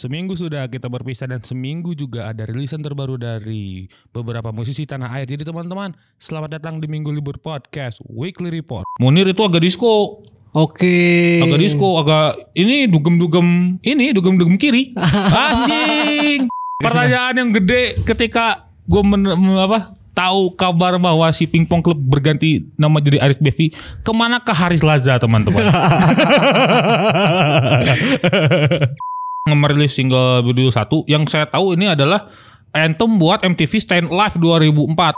Seminggu sudah kita berpisah dan seminggu juga ada rilisan terbaru dari beberapa musisi tanah air. Jadi teman-teman, selamat datang di Minggu Libur Podcast Weekly Report. Munir itu agak disco, Oke. agak disco, agak ini dugem-dugem ini dugem-dugem kiri. Anjing. Pertanyaan yang gede ketika gue men, men- apa tahu kabar bahwa si Pingpong Club berganti nama jadi Aris Bevi, ke mana ke Haris Laza teman-teman? Merilis single video satu yang saya tahu ini adalah anthem buat MTV Stand Live 2004.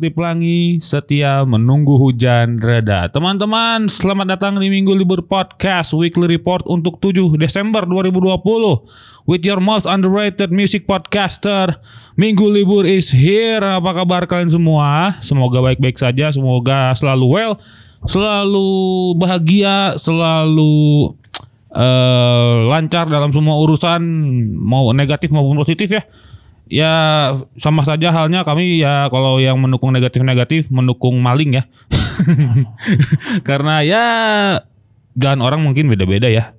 Seperti pelangi, setia menunggu hujan reda. Teman-teman, selamat datang di Minggu Libur Podcast Weekly Report untuk 7 Desember 2020. With your most underrated music podcaster, Minggu Libur is here. Apa kabar kalian semua? Semoga baik-baik saja, semoga selalu well, selalu bahagia, selalu eh, lancar dalam semua urusan, mau negatif maupun positif ya. Ya sama saja halnya kami ya kalau yang mendukung negatif-negatif mendukung maling ya. Karena ya jalan orang mungkin beda-beda ya.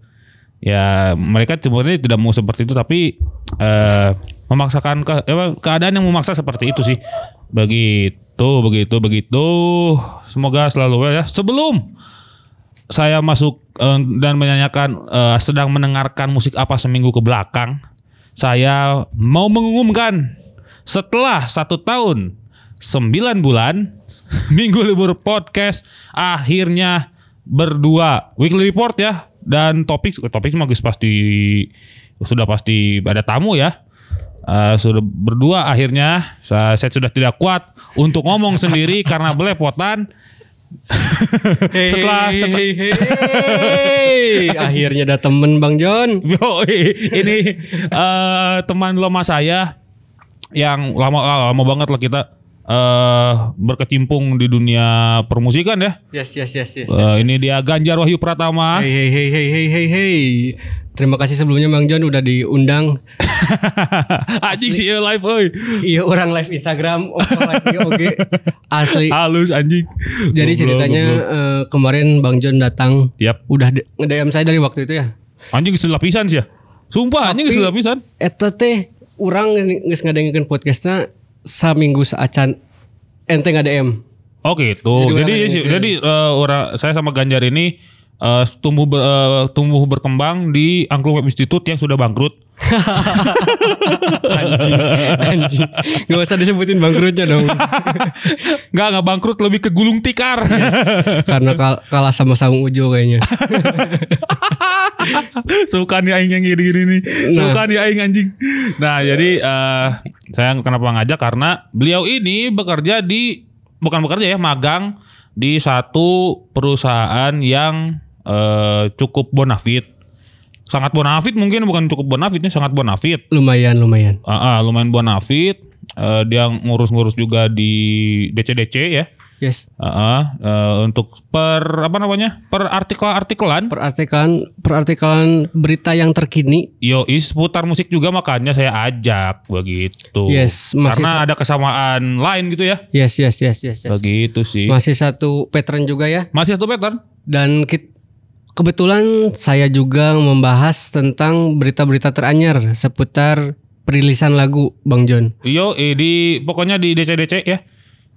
Ya mereka sebenarnya tidak mau seperti itu tapi eh, memaksakan ke, ya, keadaan yang memaksa seperti itu sih. Begitu, begitu, begitu. Semoga selalu ya. Sebelum saya masuk eh, dan menyanyikan eh, sedang mendengarkan musik apa seminggu ke belakang, saya mau mengumumkan setelah satu tahun sembilan bulan minggu libur podcast akhirnya berdua weekly report ya. Dan topik topik mah geus pasti sudah pasti ada tamu ya. Eh, sudah berdua akhirnya saya, saya sudah tidak kuat untuk ngomong sendiri karena belepotan setelah setelah Hey, akhirnya ada temen Bang John. Yo, ini eh, teman lama saya yang lama lama banget lah kita eh berkecimpung di dunia permusikan ya. Yes, yes, yes, yes. Eh, ini dia Ganjar Wahyu Pratama. Hey, hey, hey, hey, hey, hey, hey. Terima kasih sebelumnya Bang John udah diundang. anjing sih live euy. Iya orang live Instagram, live di OG. Asli. Halus anjing. Jadi ceritanya eh, kemarin Bang John datang. Yap. Udah nge-DM saya dari waktu itu ya. Anjing geus lapisan sih ya. Sumpah anjing geus lapisan. Eta teh orang geus ngadengkeun podcastnya saminggu saacan ente nge-DM. Oh gitu. Jadi Jadi jadi, jadi, eh, orang saya sama Ganjar ini eh, tumbuh ber- eh, tumbuh berkembang di Angklung Web Institute yang sudah bangkrut. Anjing, anjing. Gak usah disebutin bangkrutnya dong. Enggak, enggak bangkrut lebih ke gulung tikar. Karena kal- kalah sama Saung Ujo kayaknya. Suka nih aing yang gini-gini nih. Suka nih aing anjing. Nah, jadi eh saya kenapa ngajak karena beliau ini bekerja di bukan bekerja ya, magang di satu perusahaan yang eh cukup bonafit. Sangat bonafit mungkin bukan cukup bonafitnya, sangat bonafit. Lumayan, lumayan. Ah, ah, lumayan bonafit. Eh, dia ngurus-ngurus juga di DCDC ya. Yes. Ah, ah, eh, untuk per apa namanya? Per artikel-artikelan. Perartikan perartikan berita yang terkini. Yo, is putar musik juga makanya saya ajak begitu. Yes, masih Karena ada kesamaan lain gitu ya. Yes, yes, yes, yes, yes. Begitu sih. Masih satu pattern juga ya. Masih satu pattern? Dan kit- kebetulan saya juga membahas tentang berita-berita teranyar seputar perilisan lagu Bang John. Yo, eh, di pokoknya di DCDC ya.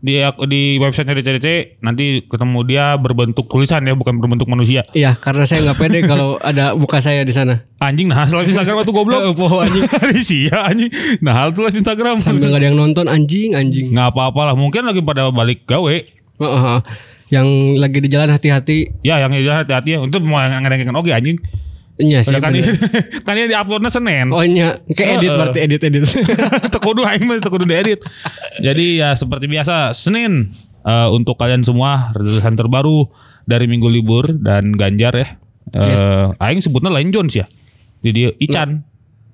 Di di websitenya DCDC nanti ketemu dia berbentuk tulisan ya, bukan berbentuk manusia. Iya, karena saya nggak pede kalau ada muka saya di sana. Anjing nah, live Instagram itu goblok. Oh, anjing. Hari sia anjing. Nah, hal tuh live Instagram. Sambil nggak ada yang nonton anjing, anjing. Nggak apa-apa lah, mungkin lagi pada balik gawe. Oh. Yang lagi di jalan hati-hati. Ya, yang ini hati-hati ya. Untuk mau ngedengin oke anjing. Iya sih. kan ini bener. kan ini di uploadnya Senin. Oh iya, kayak edit Heeh. berarti edit edit. Tekudu aing mah tekudu diedit. Jadi ya seperti biasa Senin eh, untuk kalian semua rilisan terbaru dari Minggu Libur dan Ganjar ya. Eh, aing sebutnya lain Jones ya. Di dia Ican.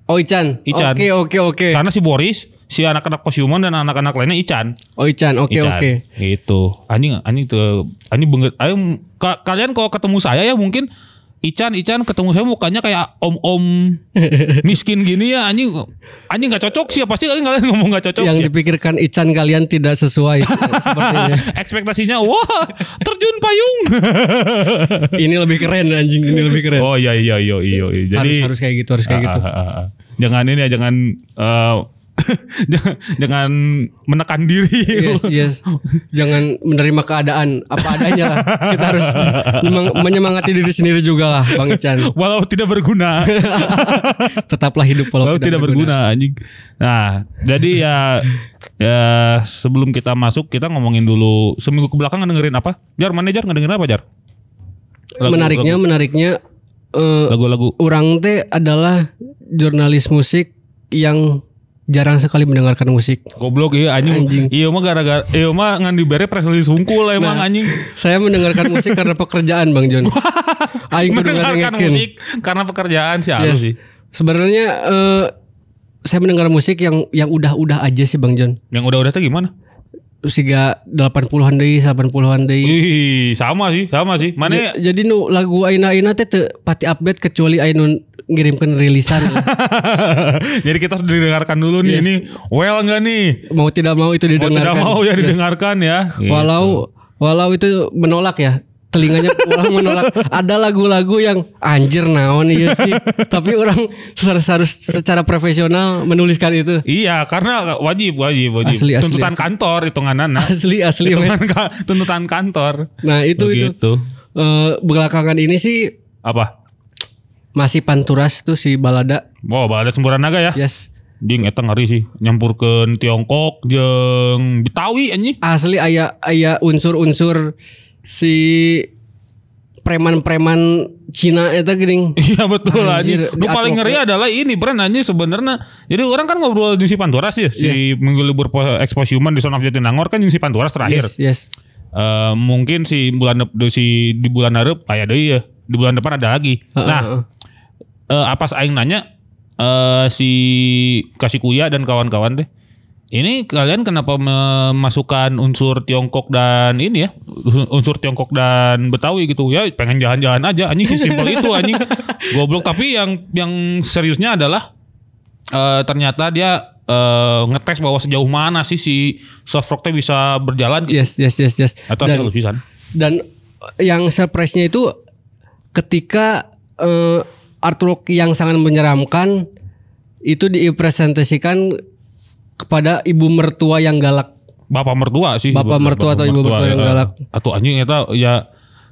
Oh Ican. Ican. Oke oke oke. Karena si Boris, si anak-anak Posiumon dan anak-anak lainnya Ican. Oh Ican. Oke Ican. oke. Gitu. Anjing anjing tuh anjing banget. Ayo ka- kalian kalau ketemu saya ya mungkin Ican Ican ketemu saya mukanya kayak om-om miskin gini ya anjing anjing nggak cocok sih ya pasti kalian kalian ngomong nggak cocok Yang sih. dipikirkan Ican kalian tidak sesuai sepertinya. ekspektasinya wah terjun payung Ini lebih keren anjing. Ini lebih keren. oh iya iya iya iya iya. jadi harus harus kayak gitu. Harus kayak gitu. Ah, ah, ah, ah. jangan ini ya jangan eh, jangan, menekan diri. Yes, yes. Jangan menerima keadaan apa adanya lah. Kita harus menyemangati diri sendiri juga lah, Bang Ican. walau tidak berguna. Tetaplah hidup walau, walau tidak berguna. anjing. Nah jadi ya ya sebelum kita masuk kita ngomongin dulu. Seminggu ke belakang dengerin apa? Jar mana jar? Ngedengerin apa jar? Lagu- menariknya, menariknya eh, lagu-lagu. orang teh adalah jurnalis musik yang jarang sekali mendengarkan musik. goblok iya anjing, Anjing. iya mah gara-gara iya mah ngan dibere press release hungkul emang Nah, anjing Saya mendengarkan musik karena pekerjaan, Bang John. Aing mendengarkan musik karena pekerjaan sih halus Yes. sih Sebenarnya eh, saya mendengar musik yang yang udah-udah aja sih Bang John. yang udah-udah tuh gimana Siga 80-an deui, 80-an deui. Ih, sama sih, sama sih. Mana Ja- Jadi nu lagu Aina Aina teh teu pati update kecuali Aina ngirimkan rilisan. Jadi kita harus didengarkan dulu nih. Ini well enggak nih? mau tidak mau itu Mau didengarkan. tidak mau ya Yes. didengarkan ya. Walau walau itu menolak ya. Telinganya orang menolak. Ada lagu-lagu yang anjir naon iya sih. Tapi orang harus harus secara profesional menuliskan itu. Iya, karena wajib, wajib, wajib. Asli, asli, tuntutan asli. kantor hitungan anak. Asli asli. tuntutan, ka- tuntutan kantor. Nah, itu itu. Begitu. Eh, belakangan ini sih Apa? Masih panturas tuh si balada. Wow, ada semburan naga ya. Yes. Jing eta ngeri sih. Nyampurkeun Tiongkok jeung Betawi anjing. Asli aya aya unsur-unsur si preman-preman Cina eta geuning. Iya betul Anjir, anjir. Di paling ngeri adalah ini brand anjing sebenarnya. Jadi orang kan ngobrol di si Panturas ya, si minggu libur po- eksposiuman di Son of Jatinangor kan yang si Panturas terakhir. Yes, yes. Eh, mungkin si bulan si di bulan Arab aya deui ya. Di bulan depan ada lagi. Heeh, nah, heeh. Eh, apa aing nanya eh si Kasih Kuya dan kawan-kawan deh. Ini kalian kenapa memasukkan unsur Tiongkok dan ini ya, unsur Tiongkok dan Betawi gitu ya? Pengen jalan-jalan aja, anjing sih simpel itu anjing. Goblok tapi yang yang seriusnya adalah eh, ternyata dia eh, ngetes bahwa sejauh mana sih si soft rock teh bisa berjalan gitu. Yes, yes, yes, yes. atau dan, hasil dan yang surprise-nya itu ketika eh, artwork yang sangat menyeramkan itu dipresentasikan kepada ibu mertua yang galak. Bapak mertua sih. Bapak mertua atau ibu mertua yang ya. galak. Atau anjing eta ya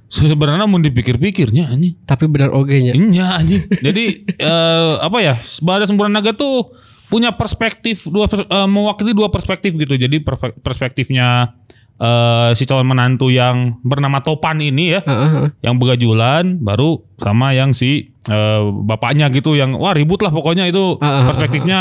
sebenarnya mau dipikir-pikirnya anjing. Tapi benar oge nya. Iya anjing. Jadi eh, apa ya? Balada Semburan Naga tuh punya perspektif dua pers- eh, mewakili dua perspektif gitu. Jadi perspektifnya eh, si calon menantu yang bernama Topan ini ya, Heeh, heeh. yang begajulan baru sama yang si eh, bapaknya gitu yang wah ribut lah pokoknya itu Ah, ah, ah, perspektifnya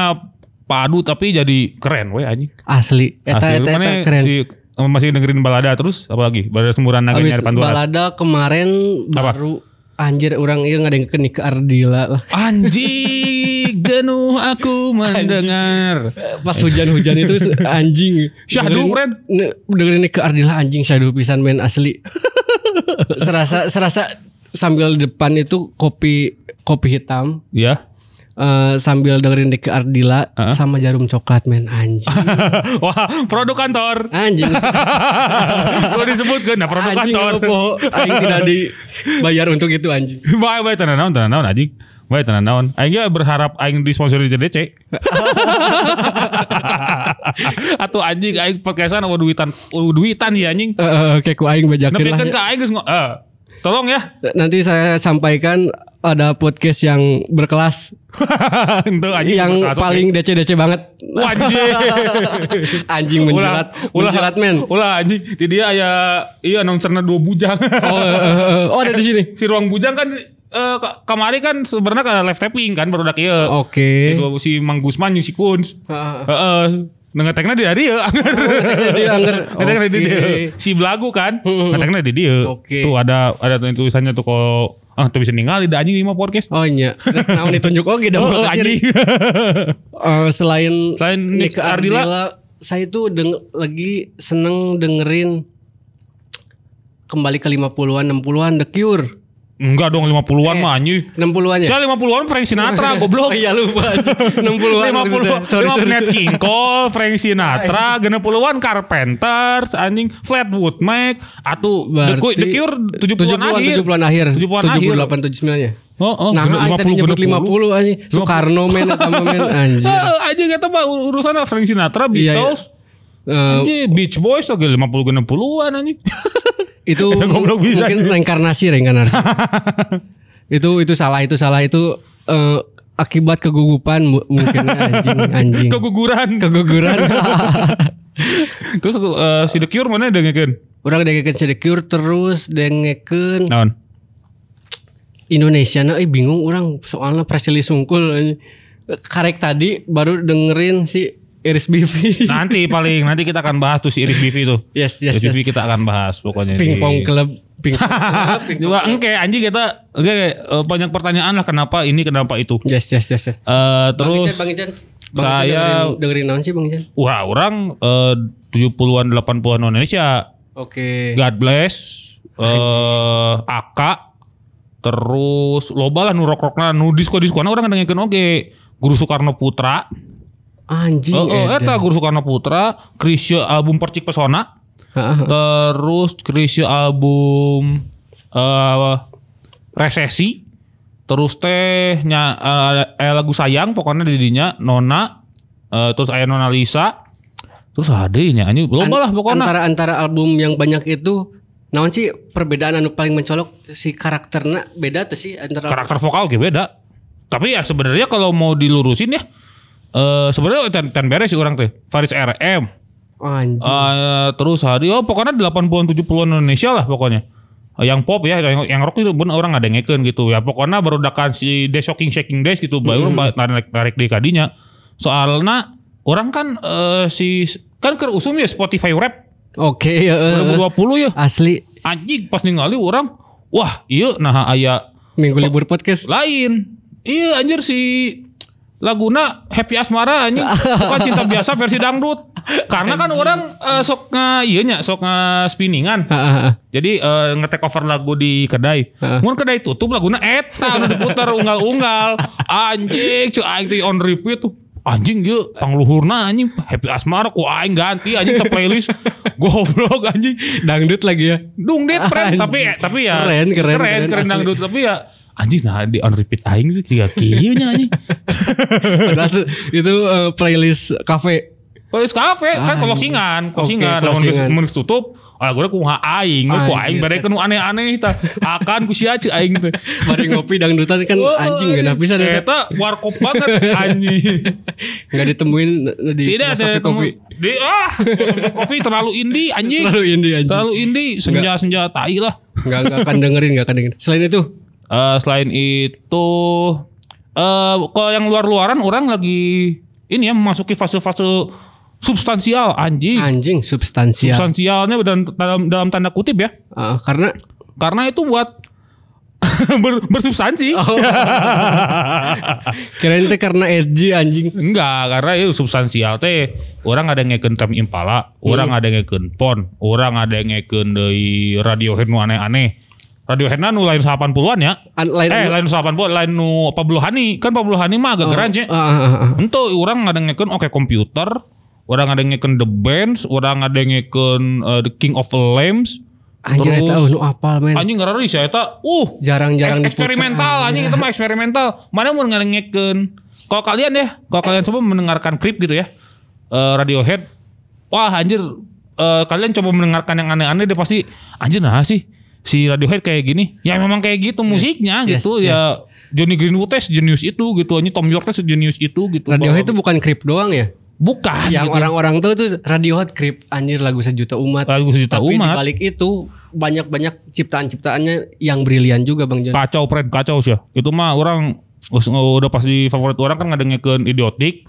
padu tapi jadi keren weh anjing. Asli. Eta Asli, eta, mana eta keren. Si, masih dengerin balada terus apa lagi? Balada Semburan Naga nyari Panturas. balada kemarin Apa? baru anjir orang iya ngadengkeun ke Ardila lah. Anjing, jenuh aku mendengar. Pas hujan-hujan itu anjing. Syahdu, Dengerin- Ren. ne- Dengerin ke Ardila anjing syahdu pisan men asli. serasa serasa sambil depan itu kopi kopi hitam Ya. eh, sambil dengerin ke Ardila sama jarum coklat men anjing. Wah, produk kantor. Anjing. Kok disebut kan? Nah, produk anjing kantor. opo. Aing tidak dibayar untuk itu anjing. Baik, baik, tenan naon, tenan naon anjing. Baik, tenan naon. Aing berharap aing disponsori JDC. Atau anjing aing podcastan apa duitan, duitan ya anjing. Eh, eh, kayak ku aing bajakeun Tapi lah kan ya. ka aing geus eh, tolong ya. Nanti saya sampaikan ada podcast yang berkelas Itu anjing yang berkelas, paling DC-DC banget. Wah, anjing. Menjelat, ulah, menjelat men. Ulah anjing. Di dia aya iya nongcerna dua bujang. Oh, eh, eh, eh, oh ada di sini. si ruang bujang kan eh, ka- kemari kan sebenarnya kan live tapping kan baru dak. Si, Oke. dua- si Mang Gusman si Kunz. Heeh. Ngetekna di dia. ngetekna di angger. Ngetekna di Oke. dia. Si Belagu kan. Hmm. Ngetekna di dia. Oke. Tuh ada ada tulisannya tuh kalau ah tuh bisa ningali da anjing lima podcast. Oh iya, naon ditunjuk oke dah Oh, anjing. Eh, selain Selain Nick Nick Ardila. Ardila, saya tuh deng lagi seneng dengerin kembali ke 50-an 60-an The Cure. Enggak dong 50-an Eh. mah anjing. 60-an ya? Saya 50-an Frank Sinatra Oh goblok. iya lupa. 60-an 50 maksudnya. Sorry, lima sorry. Nat King Cole, Frank Sinatra, 60-an Carpenters, anjing Fleetwood Mac, atau The, Cu- The Cure 70-an akhir. 70-an akhir. 70-an akhir. 78 79 ya. Oh, oh, Nah, aing tadi nyebut 50 aja. Soekarno men eta men anjir. Eh, anjing kata mah urusan Frank Sinatra, Iya, iya. Beatles, Eh, anjing Beach Boys lagi 50 60-an anjing. Itu bisa. mungkin reinkarnasi reinkarnasi. itu itu salah itu salah itu eh, akibat kegugupan mu- mungkin anjing anjing. Keguguran. Keguguran. Terus eh, si The Cure mana dengekeun? Orang dengekeun sedekure terus dengekeun Naon? Indonesia nah eh bingung orang soalnya Presley Sungkul. Karek tadi baru dengerin si Iris Bivi. Nanti paling nanti kita akan bahas tuh si Iris Bivi tuh. Yes, yes, Iris yes. Bivi kita akan bahas pokoknya. Pingpong club, pingpong club. Juga engke anjing kita engke eh, banyak pertanyaan lah kenapa ini kenapa itu. Yes, yes, yes, yes. Eh Bang terus Ican, Bang Ican. Bang Ican saya- dengerin, dengerin naon sih Bang Ican? wah orang eh 70-an 80-an Indonesia Oke. God Bless eh Aka terus loba lah nu rock rockna nu disco disco orang ndengekeun oge Guru Soekarno Putra Anjing. Oh, oh eta Guru Soekarno Putra Krisya album Percik Pesona terus Krisya album eh resesi. Terus teh nya eh, lagu sayang pokoknya di dinya Nona. Eh, terus aya Nona Lisa. Terus ada nya anjing. Loba lah pokoknya. Antara antara album yang banyak itu naon sih perbedaan anu paling mencolok? Si karakternya beda tuh sih antara karakter vokal ge beda. Tapi ya sebenarnya kalau mau dilurusin ya eh sebenarnya ten, ten beres sih orang teh Faris RM anjing. Eh, terus hari oh pokoknya 80-an 70-an Indonesia lah pokoknya. Eh, yang pop ya, yang, yang rock itu bener orang ada ngeken gitu ya. Pokoknya baru dakan si The Shocking Shaking Days gitu, baru mm tarik tarik di kadinya. Soalnya orang kan eh, si kan ke usum ya Spotify Rap Oke, heeh. 2020 ya. asli Anjing pas ningali orang, wah iya nah aya minggu libur podcast. lain. Iya anjir si laguna Happy Asmara anjing bukan cinta biasa versi dangdut. Karena kan orang eh, sok nga iya nya sok nga spinningan. Jadi eh, nge-take over lagu di kedai. Mun kedai tutup laguna eta anu diputar unggal-unggal. Anjing cuy aing teh on repeat tuh. Anjing yeuh pangluhurna anjing Happy Asmara ku aing ganti anjing ke playlist. Goblok anjing. Dangdut lagi ya. Dung dit Anjing. keren tapi tapi ya Keren, keren, keren, keren, keren dangdut tapi ya anjing nah di on repeat aing tuh kieu kieu nya anjing. Padahal itu eh, playlist cafe. Playlist kafe kan Ah, oke, closingan. Lamun closingan. geus mun geus tutup, ah gue ku aing, ku aing Anjir. bade nu aneh-aneh tah. Akan ku sia ceu aing teh. Mari ngopi dangdutan kan anjing gak bisa deh. Eta warkop banget anjing. Gak ditemuin di Tidak ada Coffee. Di ah, Coffee terlalu indie anjing. Terlalu indie anjing. Terlalu indie, senja-senja tai lah. Gak, gak akan dengerin, gak akan dengerin. Selain itu, Eh selain itu eh kalau yang luar-luaran orang lagi ini ya memasuki fase-fase substansial anjing. anjing substansial. Substansialnya dalam, dalam dalam tanda kutip ya. Ah, karena Karena itu buat ber- bersubstansi. Oh. kirain teh karena edgy anjing. Enggak, karena itu substansial teh orang ada ngeken Tem Impala, orang ada ngeken Pon, orang ada ngeken dari Radiohead nu aneh-aneh. Radiohead nu lain 80-an ya. An- lain eh, lain 80 lain nu Pablo Hani. Kan Pablo Hani mah agak grunge ya. Ah, ah, ah, ah. Ento orang ada ngeken oke komputer, orang ada ngeken The Bands, orang ada ngeken uh, The King of the Lambs. Anjir eta oh, nu apal men. Anjing ngeri sih eta. Uh, Jarang-jarang eksperimental anjing itu mah eksperimental. Mana mau ngedengekeun. Kalau kalian ya, kalau kalian coba mendengarkan klip gitu ya. eh, Radiohead. Wah, anjir eh, kalian coba mendengarkan yang aneh-aneh deh pasti anjir nah sih si Radiohead kayak gini. Ya memang kayak gitu musiknya Yes, gitu yes. ya. Johnny Greenwood teh jenius itu gitu, anjing Tom York teh jenius itu gitu. Radiohead itu bukan krip doang ya? bukan Yang gitu. orang-orang tuh tuh Radiohead krip anjir lagu sejuta umat. Lagu sejuta Tapi umat. di balik itu banyak-banyak ciptaan-ciptaannya yang brilian juga Bang Jon. kacau friend kacau sih itu mah orang udah pasti favorit orang kan ngedengekeun idiotik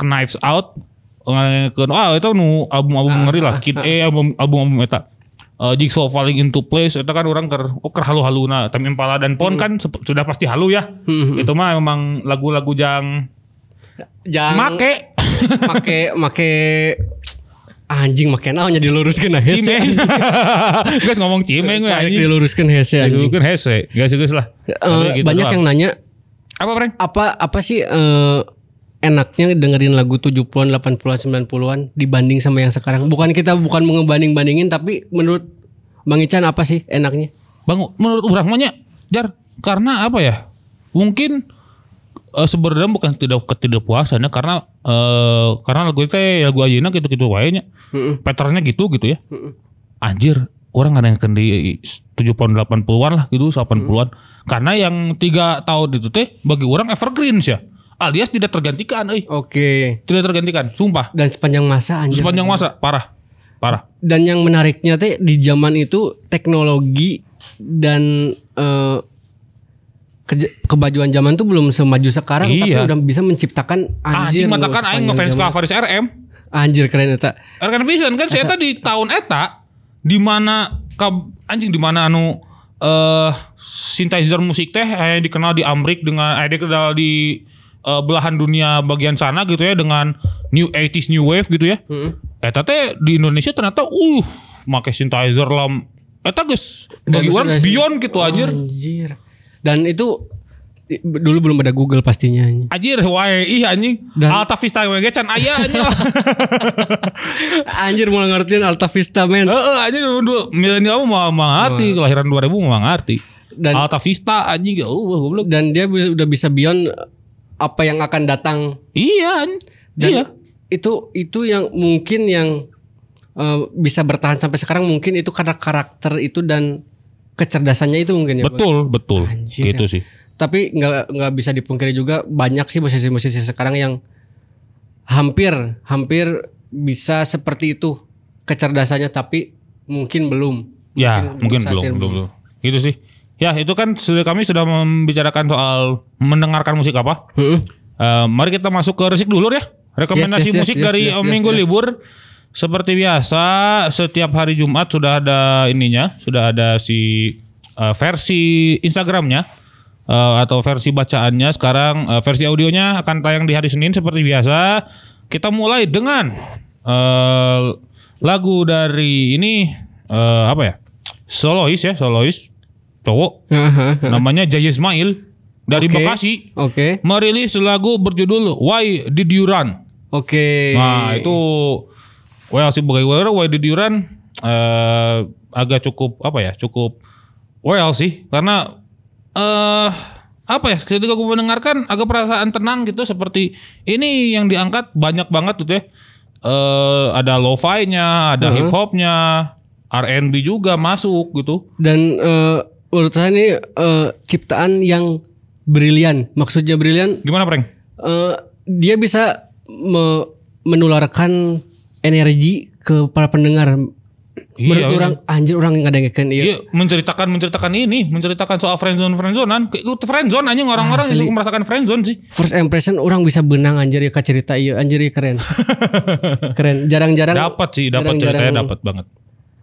knives out ngedengekeun wah itu nu album album ngeri lah kid eh album album album eta eh, jigsaw falling into place itu kan orang ker oh ker halu-haluna Tame Impala dan Pon kan sep- sudah pasti halu ya. Hmm. itu mah memang lagu-lagu yang Jangan make. make make anjing make naonnya diluruskeun nah hese. cimeng. Guys ngomong cimeng we Tarik anjing. diluruskeun hese anjing. Itu kan hese. Guys guys lah. Tapi gitu banyak doang. yang nanya apa Frank? apa apa sih eh, enaknya dengerin lagu 70-an, 80-an, 90-an dibanding sama yang sekarang? Bukan kita bukan mau ngebanding-bandingin tapi menurut Bang Ican apa sih enaknya? Bang, menurut orang mah nya, Jar, karena apa ya? Mungkin eh, sebenarnya bukan tidak ketidakpuasan ya, karena eh, karena lagu itu lagu Ayana gitu-gitu wae nya. Patternnya gitu gitu ya. Anjir, orang ada yang di 70-an 80-an lah gitu, 80-an. Karena yang tiga tahun itu teh bagi orang evergreen ya. Alias tidak tergantikan, euy. Oke. Tidak tergantikan, sumpah. Dan sepanjang masa anjir. Sepanjang masa, parah. Parah. Dan yang menariknya teh di zaman itu teknologi dan eh, ke- kebajuan zaman tuh belum semaju sekarang tapi Iya. udah bisa menciptakan anjir. Anjing matakan aing ngefans ke. Avaris RM. Anjir keren eta. Rekan pisan kan saya tadi tahun eta di mana anjing di mana anu eh synthesizer musik teh aya dikenal di Amrik dengan aya dikenal di eh, belahan dunia bagian sana gitu ya dengan new 80s new wave gitu ya. Eta teh di Indonesia ternyata uh make synthesizer lam eta geus bagi orang beyond gitu anjir. Anjir. Dan itu dulu belum ada Google pastinya. Anjir wae ih anjing Dan- Alta Vista we ge can aya anjing. Anjir mulai ngertiin Alta Vista men. Heeh anjing dulu milenial mah ngerti kelahiran 2000 mah ngerti. Dan Alta Vista anjing oh goblok. dan dia udah bisa beyond apa yang akan datang. Iya. Dan iya. itu itu yang mungkin yang eh, bisa bertahan sampai sekarang mungkin itu karena karakter itu dan kecerdasannya itu mungkin ya. Bos. Betul, betul. Anjir. Gitu sih. Tapi nggak nggak bisa dipungkiri juga banyak sih musisi-musisi sekarang yang hampir hampir bisa seperti itu kecerdasannya tapi mungkin belum. Ya, mungkin, belum, saatnya belum, belum. Gitu sih. Ya, itu kan sudah kami sudah membicarakan soal mendengarkan musik apa. Mm-mm. Eh, mari kita masuk ke resik dulu ya. Rekomendasi Yes, yes, yes, musik yes, dari yes, yes, minggu yes. libur. Seperti biasa, setiap hari Jumat sudah ada ininya, sudah ada si eh, versi Instagramnya eh, atau versi bacaannya. Sekarang eh, versi audionya akan tayang di hari Senin seperti biasa. Kita mulai dengan eh, lagu dari ini eh, apa ya? Solois ya, solois cowok namanya Jaya Ismail dari Oke. Bekasi Oke. merilis lagu berjudul Why Did You Run. Oke. Nah itu well sebagai well Why Did You Run eh, agak cukup apa ya cukup well sih karena eh apa ya ketika gue mendengarkan agak perasaan tenang gitu seperti ini yang diangkat banyak banget gitu ya eh ada lo-fi-nya ada hip hopnya R&B juga masuk gitu Dan eh, menurut saya ini eh, ciptaan yang brilian. Maksudnya brilian gimana Prank? eh, dia bisa me- menularkan energi ke para pendengar. Menurut Iya, orang anjir orang nggak ada yang iya. Iya, menceritakan menceritakan ini, menceritakan soal friendzone friendzonean. Kayak itu friendzone anjing orang-orang yang suka merasakan friendzone sih. First impression orang bisa benang anjir ya cerita iya anjir ya keren. keren. Jarang-jarang Dapat sih, dapat ceritanya dapat banget.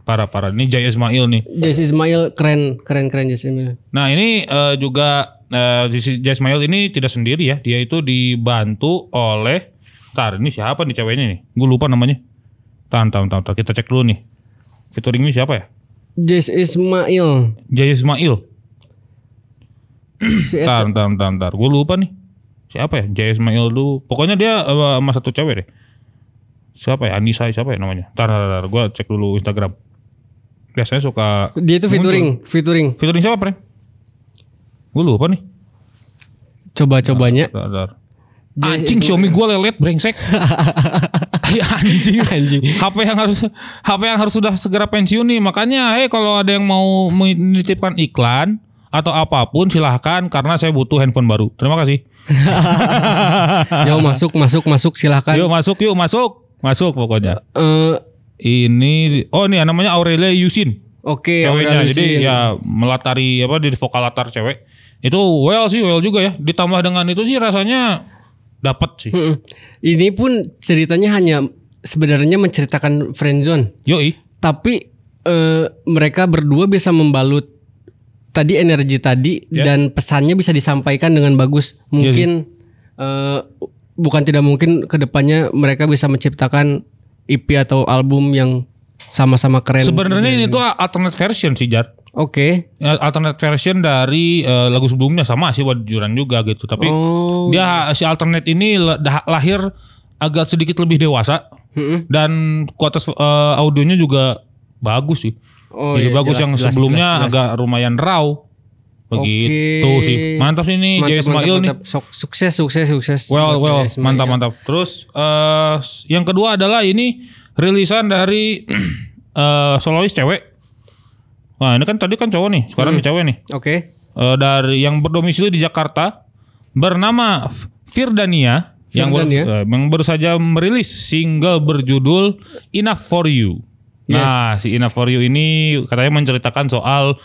Parah-parah. Ini Jaya Ismail nih. Jesse Ismail keren keren keren Jesse Ismail. Nah, ini eh, juga eh, Jaya Ismail ini tidak sendiri ya. Dia itu dibantu oleh Tar, ini siapa nih ceweknya nih? Gue lupa namanya. Tahan, tahan, tahan, tahan. Kita cek dulu nih. Featuring ini siapa ya? Jesse Ismail. Jaya Ismail. Si Eta. Tar, tar, tar, tar. Gue lupa nih. Siapa ya? Jaya Ismail dulu. Pokoknya dia eh, sama satu cewek deh. Siapa ya? Anissa siapa ya namanya? Tar, tar, tar. Gue cek dulu Instagram. Biasanya suka... Dia itu featuring, featuring. Featuring siapa, Pren? Gue lupa nih. Coba-cobanya. Tar, tar. Anjing Xiaomi gue lelet brengsek. Ya, anjing anjing. HP yang harus HP yang harus sudah segera pensiun nih. Makanya, eh kalau ada yang mau menitipkan iklan atau apa pun silahkan karena saya butuh handphone baru. Terima kasih. Yo masuk masuk masuk silahkan. Yuk masuk yuk masuk masuk pokoknya. Eh, Ini oh nih namanya Aurelia Yusin Oke, ceweknya. Aurel Jadi Yusin. ya melatari apa di vokal latar cewek. Itu well sih well juga ya. Ditambah dengan itu sih rasanya dapat sih. Mm-mm. Ini pun ceritanya hanya sebenarnya menceritakan friendzone, Yoi. tapi eh, mereka berdua bisa membalut tadi energi tadi Ya. dan pesannya bisa disampaikan dengan bagus. Mungkin eh, bukan tidak mungkin ke depannya mereka bisa menciptakan EP atau album yang sama-sama keren. Sebenarnya ini tuh alternate version sih Jar. Oke. Ya, alternate version dari eh, lagu sebelumnya sama sih Wajuran juga gitu. Tapi Oh. dia si alternate ini lahir agak sedikit lebih dewasa Mm-mm. dan kualitas eh, audionya juga bagus sih. Oh, Jadi iya, bagus jelas, yang jelas, sebelumnya jelas, jelas. agak lumayan raw. Begitu Oke. sih. Mantap sih ini Jay Mantap, Ismail mantap, nih. mantap. Sok- sukses, sukses, sukses. Well, well, Jay Ismail. mantap, mantap. Terus eh yang kedua adalah ini rilisan dari eh solois cewek. Wah, ini kan tadi kan cowok nih, sekarang Hmm. cewek nih. Oke. Eh, dari yang berdomisili di Jakarta bernama Firdania yang baru, eh, yang baru saja merilis single berjudul Enough for You. Nah, si Enough for You ini katanya menceritakan soal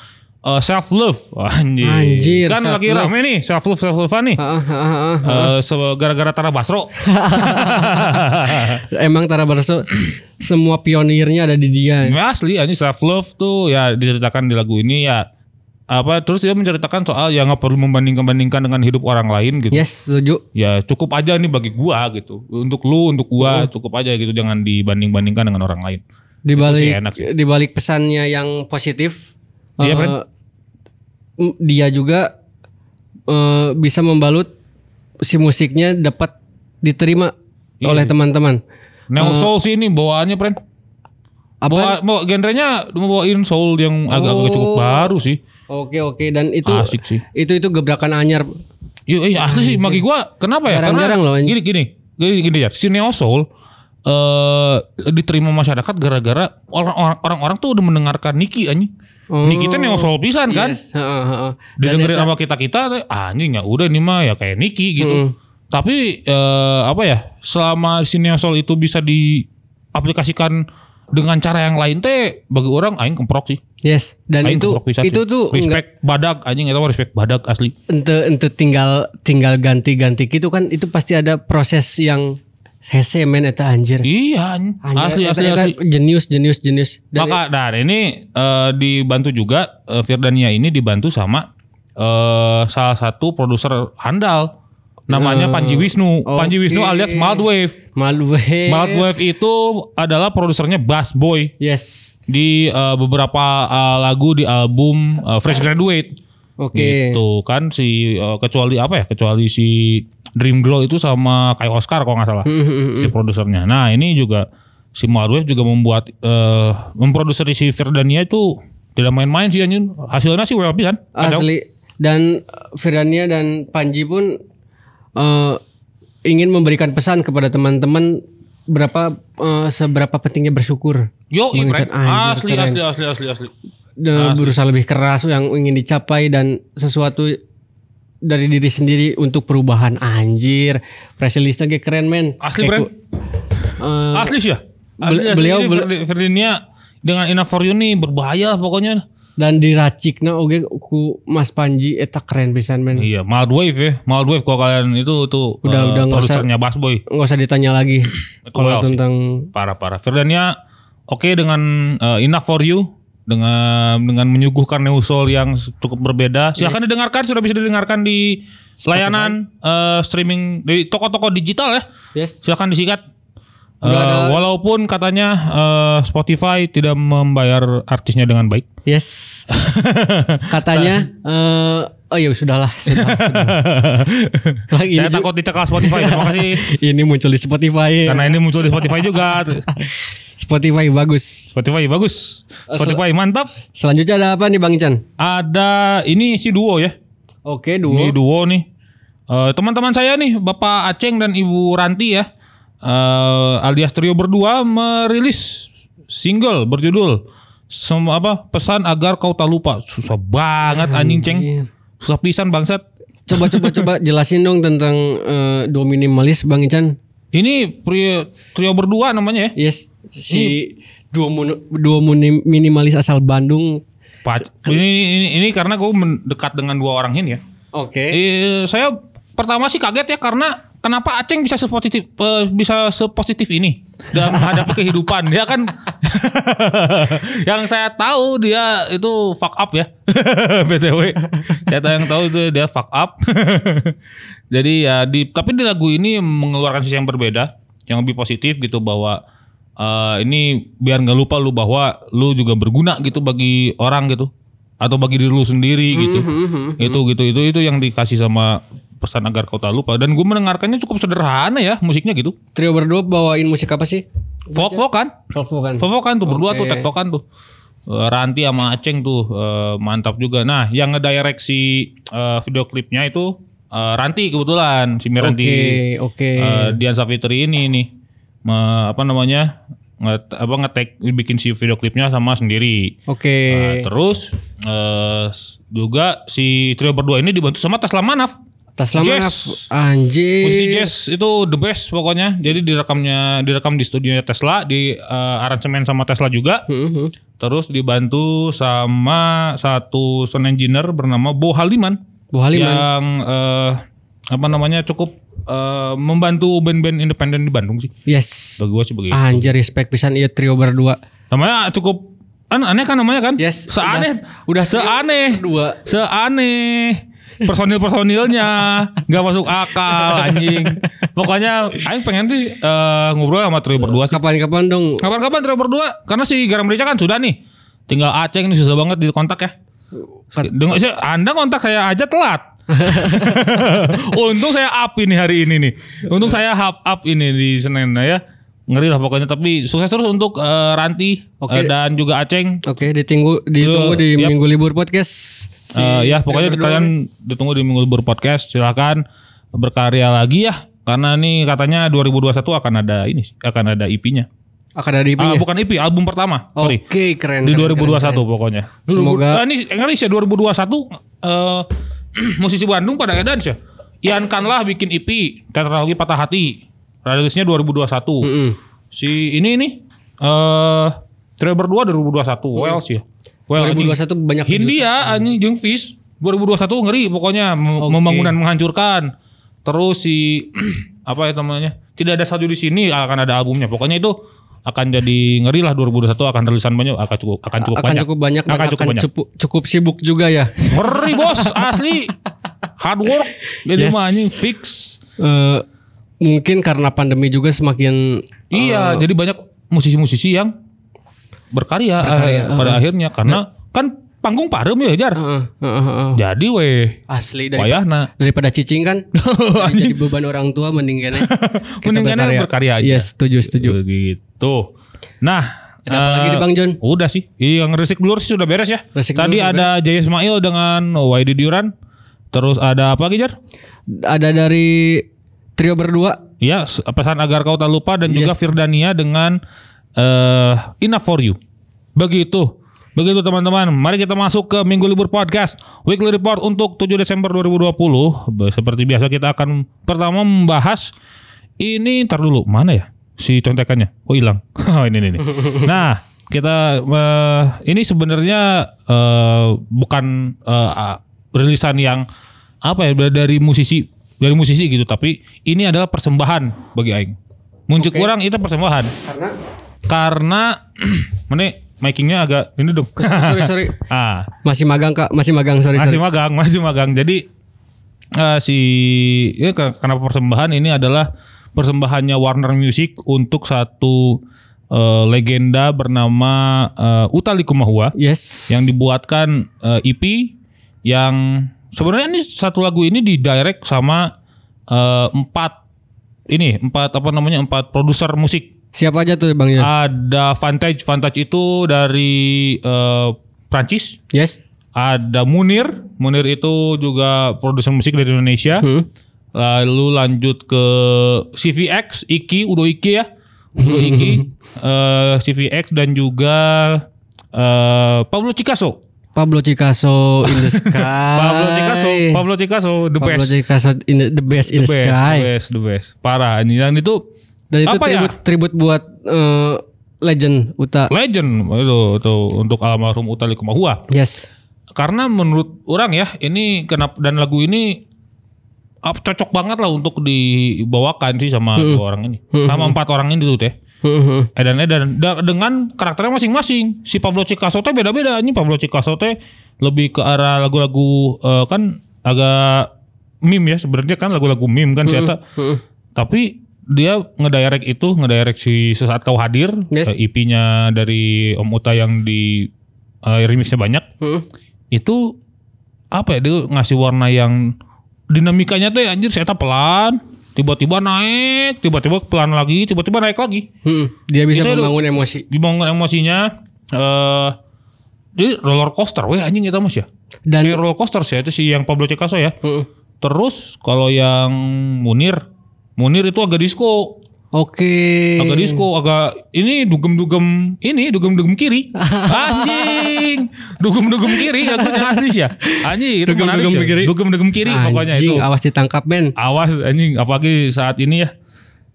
self love. Anjir. Anjir, kan lagi self-love. rame nih self love self love nih. Eh, gara-gara Tara Basro. Emang Tara Barso semua pionirnya ada di dia. Ya, asli ini self love tuh ya diceritakan di lagu ini ya apa terus dia menceritakan soal ya nggak perlu membanding-bandingkan dengan hidup orang lain gitu. Yes, setuju. Ya cukup aja nih bagi gua gitu. Untuk lu, untuk gua cukup aja gitu jangan dibanding-bandingkan dengan orang lain. Di balik di balik pesannya yang positif, Iya, eh, m- dia juga eh, bisa membalut si musiknya dapat diterima Iya oleh sih. teman-teman. Neo soul sih ini bawaannya, Pren. Apa? Bawa, bawa genrenya mau bawain soul yang agak-agak cukup baru sih. Oke oke dan itu Asik sih. itu itu gebrakan anyar. Yuk, eh, asli sih bagi gua kenapa ya? Jarang-jarang loh. Gini gini, gini gini ya. Si Neo Soul eh diterima masyarakat gara-gara orang-orang orang-orang tuh udah mendengarkan Niki anjing. Niki teh Neo Soul pisan kan. Yes, heeh, heeh. Dan Didengerin sama kita-kita teh, anjing ya udah ini mah ya kayak Niki gitu. Mm. Tapi eh, apa ya? Selama si Soul itu bisa diaplikasikan dengan cara yang lain teh bagi orang aing kemprok sih. Yes, dan Aing itu itu sih. tuh enggak respect badak anjing itu respect badak asli. ente ente tinggal tinggal ganti-ganti gitu kan itu pasti ada proses yang hese men eta anjir. Iya, anjing. asli Anjir, asli eta- eta asli. Jenius jenius jenius. Dan Maka nah ini eh, dibantu juga eh, Firdania ini dibantu sama eh, salah satu produser handal namanya Panji Wisnu. Panji Wisnu alias Maldwave. Malware. Maldwave itu adalah produsernya Bass Boy Yes. di eh, beberapa eh, lagu di album eh, Fresh Graduate. Oke. Gitu kan si eh, kecuali apa ya? Kecuali si Dream Girl itu sama kayak Oscar kalau nggak salah. Hmm, si produsernya. Nah, ini juga si Maldwave juga membuat eh memproduksi si Firdania itu tidak main-main sih anjing. Hasilnya sih well kan? Asli. Dan uh, Firania dan Panji pun eh, ingin memberikan pesan kepada teman-teman berapa eh, seberapa pentingnya bersyukur. Yo, anjir, Asli, keren. asli, asli, asli, asli. Dan berusaha lebih keras yang ingin dicapai dan sesuatu dari diri sendiri untuk perubahan anjir. Release lagi keren men. Asli, Kayak Bran. ku- eh, Asli sih ya. Asli, asli. beliau- Firdi- Firdania dengan Enough For You nih berbahaya lah pokoknya. dan diracikna oge ku Mas Panji eta keren pisan men. Iya, Maldwave ya. Maldwave kalau kalian itu tuh Udah- eh, udah produsernya Bass Boy. nggak usah ditanya lagi kalau tentang Parah-parah. Firdania oke dengan eh, Enough For You dengan dengan menyuguhkan new soul yang cukup berbeda. Silahkan didengarkan sudah bisa didengarkan di layanan eh, streaming di toko-toko digital ya. yes Silahkan disikat. Ada- walaupun katanya eh, Spotify tidak membayar artisnya dengan baik. yes katanya eh oh ya sudahlah sudah, sudah. Lagi Saya takut dicekal Spotify. Terima kasih. ini muncul di Spotify Karena ini muncul di Spotify juga. Spotify bagus Spotify bagus. Spotify mantap. selanjutnya ada apa nih Bang Ican Ada ini si duo ya. oke Ini duo duo nih. Eh, teman-teman saya nih, Bapak Aceng dan Ibu Ranti ya. eh, alias trio berdua merilis single berjudul semua apa pesan agar kau tak lupa susah banget anjing ceng susah pisan bangsat coba coba coba jelasin dong tentang eh, duo minimalis Bang Ican ini pri- trio berdua namanya ya yes si duo mono- duo muni- minimalis asal Bandung Pak ini, ini ini karena gue mendekat dengan dua orang ini ya oke Eh, saya pertama sih kaget ya karena kenapa Aceng bisa sepositif eh, bisa sepositif ini dalam menghadapi kehidupan? Dia kan yang saya tahu dia itu fuck up ya. BTW. Saya tahu yang tahu itu dia fuck up. Jadi ya di tapi di lagu ini mengeluarkan sisi yang berbeda, yang lebih positif gitu bahwa eh, ini biar nggak lupa lu bahwa lu juga berguna gitu bagi orang gitu atau bagi diri lu sendiri gitu. Itu gitu itu itu yang dikasih sama pesan agar kau tak lupa dan gue mendengarkannya cukup sederhana ya musiknya gitu. Trio berdua bawain musik apa sih? Folk folk kan? Folk kan. Folk kan tuh berdua tuh tektokan tuh. Eh, Ranti sama Aceng tuh eh, mantap juga. Nah, yang ngedirect si eh, video klipnya itu eh, Ranti kebetulan si Miranti Oke, oke. eh, Dian Savitri ini nih apa namanya nge apa ngetek bikin si video klipnya sama sendiri. Oke. Nah, terus eh, juga si trio berdua ini dibantu sama Tesla Manaf. Tas lama Jazz. anjir. Musisi jazz itu the best pokoknya. Jadi direkamnya direkam di studionya Tesla, di eh, aransemen sama Tesla juga. Mhm. Terus dibantu sama satu sound engineer bernama Bo Haliman. Bu Haliman. Yang eh, apa namanya cukup eh, membantu band-band independen di Bandung sih. Yes. Bagi gue sih begitu. Anjir respect pisan iya trio berdua. Namanya cukup an aneh kan namanya kan? Yes, Seaneh. udah- udah seaneh. berdua. Seaneh. Personil-personilnya nggak masuk akal anjing. Pokoknya aing pengen tuh eh, ngobrol sama trio berdua sih. Kapan-kapan dong. Kapan-kapan trio berdua karena si Garam Merica kan sudah nih. Tinggal Aceng ini susah banget di kontak ya. Dengar sih, Anda kontak saya aja telat. Untung saya up ini hari ini nih. Untung saya up up ini di Senin ya. Ngeri lah pokoknya tapi sukses terus untuk eh, Ranti Oke. eh, dan juga Aceng. Oke, ditunggu ditunggu di Yap. minggu libur podcast. Si Eh, ya pokoknya kalian ditunggu di Minggu Libur Podcast. Silakan berkarya lagi ya. Karena nih katanya 2021 akan ada ini akan ada IP-nya. akan ada di Ah, ya? bukan IP, album pertama. Oke, keren. di keren, 2021 keren, keren. pokoknya. Semoga- Ah, ini sih 2021 eh musisi Bandung pada edan sih. Ian Kanlah bikin EP Tetralogi Patah Hati. Rilisnya 2021. Mm-mm. Si ini nih eh Trio berdua 2021 Wells ya. Well, 2021 banyak Hindia anjing jeung Fish 2021 ngeri pokoknya mem- Oke. membangun dan menghancurkan. Terus si apa ya namanya? Tidak ada salju di sini akan ada albumnya. Pokoknya itu akan jadi ngeri lah 2021 akan rilisan banyak akan cukup akan cukup akan banyak. cukup banyak akan akan, cukup banyak. cukup, cukup sibuk juga ya. Ngeri bos asli hard work jadi Yes. mah anjing fix. Eh, mungkin karena pandemi juga semakin Iya, Oh. jadi banyak musisi-musisi yang berkarya, eh, pada akhirnya karena kan panggung parem ya jar. Heeh, heeh, heeh. Jadi weh asli dari, wayahna daripada cicing kan jadi, beban orang tua mending kene kita Mendingan berkarya aja. Yes, setuju setuju. Begitu. Nah, Ada apa eh, lagi nih Bang John? Udah sih. Yang Resik Blur sih sudah beres ya. Resik Tadi ada Jaya Ismail dengan Wahidi Diuran. Terus ada apa lagi Jar? Ada dari trio berdua. Ya, pesan agar kau tak lupa dan juga Yes. Firdania dengan eh Enough for You. Begitu. Begitu teman-teman. Mari kita masuk ke Minggu Libur Podcast. Weekly Report untuk 7 Desember 2020. Be- Seperti biasa kita akan pertama membahas ini ntar dulu mana ya si contekannya? Oh hilang. Oh ini ini. ini. Nah kita eh, ini sebenarnya eh, bukan ah, rilisan yang apa ya dari musisi dari musisi gitu tapi ini adalah persembahan bagi aing. Muncul kurang itu persembahan Karena karena mana makingnya agak ini dong. sorry sorry ah masih magang kak masih magang sorry masih sorry. magang masih magang jadi eh, si ini ke- kenapa persembahan ini adalah persembahannya Warner Music untuk satu eh, legenda bernama eh, Uta Likumahua Yes. yang dibuatkan eh, EP yang sebenarnya ini satu lagu ini di direct sama eh, empat ini empat apa namanya empat produser musik Siapa aja tuh Bang John? ada Vantage Vantage itu dari eh, Prancis Yes. ada Munir, Munir itu juga produser musik dari Indonesia. Hmm. Lalu lanjut ke CVX, Iki, Udo Iki ya. Udo Iki, eh, CVX dan juga eh, Pablo Picasso. Pablo Picasso in the sky. Pablo Picasso, Pablo Picasso the Pablo best. Picasso in the, the best in the, The best, sky. the best, the best. Parah. Dan itu Dan itu Apa ya? tribut tribut buat eh, legend Uta. legend itu, itu untuk almarhum Utha Likumahua. Yes. Karena menurut orang ya ini kenapa dan lagu ini ap- cocok banget lah untuk dibawakan sih sama dua orang ini. Sama empat orang ini tuh teh. Heeh. Edan Edan Da- dengan karakternya masing-masing. Si Pablo Picasso teh beda-beda. Ini Pablo Picasso teh lebih ke arah lagu-lagu eh, kan agak meme ya sebenarnya kan lagu-lagu meme kan ternyata. Tapi dia ngedirect itu, ngedirect si sesaat kau hadir, Yes. eh, EP-nya dari Om Uta yang di eh, remixnya banyak. Heeh. Itu apa ya dia ngasih warna yang dinamikanya tuh ya, anjir saya pelan, tiba-tiba naik, tiba-tiba pelan lagi, tiba-tiba naik lagi Heeh. Dia bisa Itu- membangun emosi. dibangun emosinya eh jadi roller coaster weh anjing itu mas ya Dan kayak roller coaster sih itu si yang Pablo Picasso ya Heeh. terus kalau yang Munir Munir itu agak disco Oke. agak disco agak ini dugem-dugem ini dugem-dugem kiri anjing dugem-dugem kiri lagunya asli sih ya anjing itu menarik Dugem-dugem kiri. dugem-dugem kiri pokoknya itu Anjing, awas ditangkap men. awas anjing apalagi saat ini ya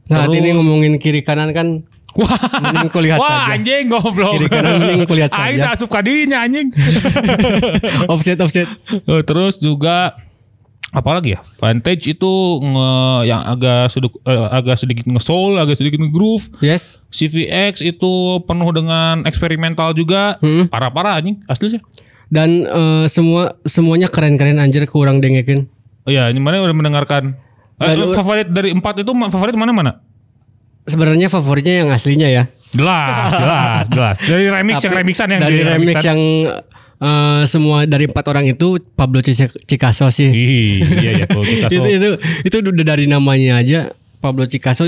Saat Terus- ini ngomongin kiri kanan kan Wah, Mending kulihat Wah, saja. anjing goblok. Kiri kanan mending kulihat Aing saja. tak asup kadinya anjing. offset offset. Terus juga apalagi ya? Vantage itu nge- yang agak sedikit agak sedikit nge-soul, agak sedikit nge-groove. Yes. CVX itu penuh dengan eksperimental juga. Hmm. Parah-parah anjing, asli sih. Dan eh, semua semuanya keren-keren anjir kurang dengekin. Oh iya, ini mana udah mendengarkan Eh, Dan- favorit dari empat itu favorit mana mana? Sebenarnya favoritnya yang aslinya ya. Jelas, jelas, jelas. Dari remix yang Tapi remixan yang dari remix yang eh, semua dari empat orang itu Pablo Picasso sih. Ih, iya ya Picasso. itu itu itu udah dari namanya aja Pablo Picasso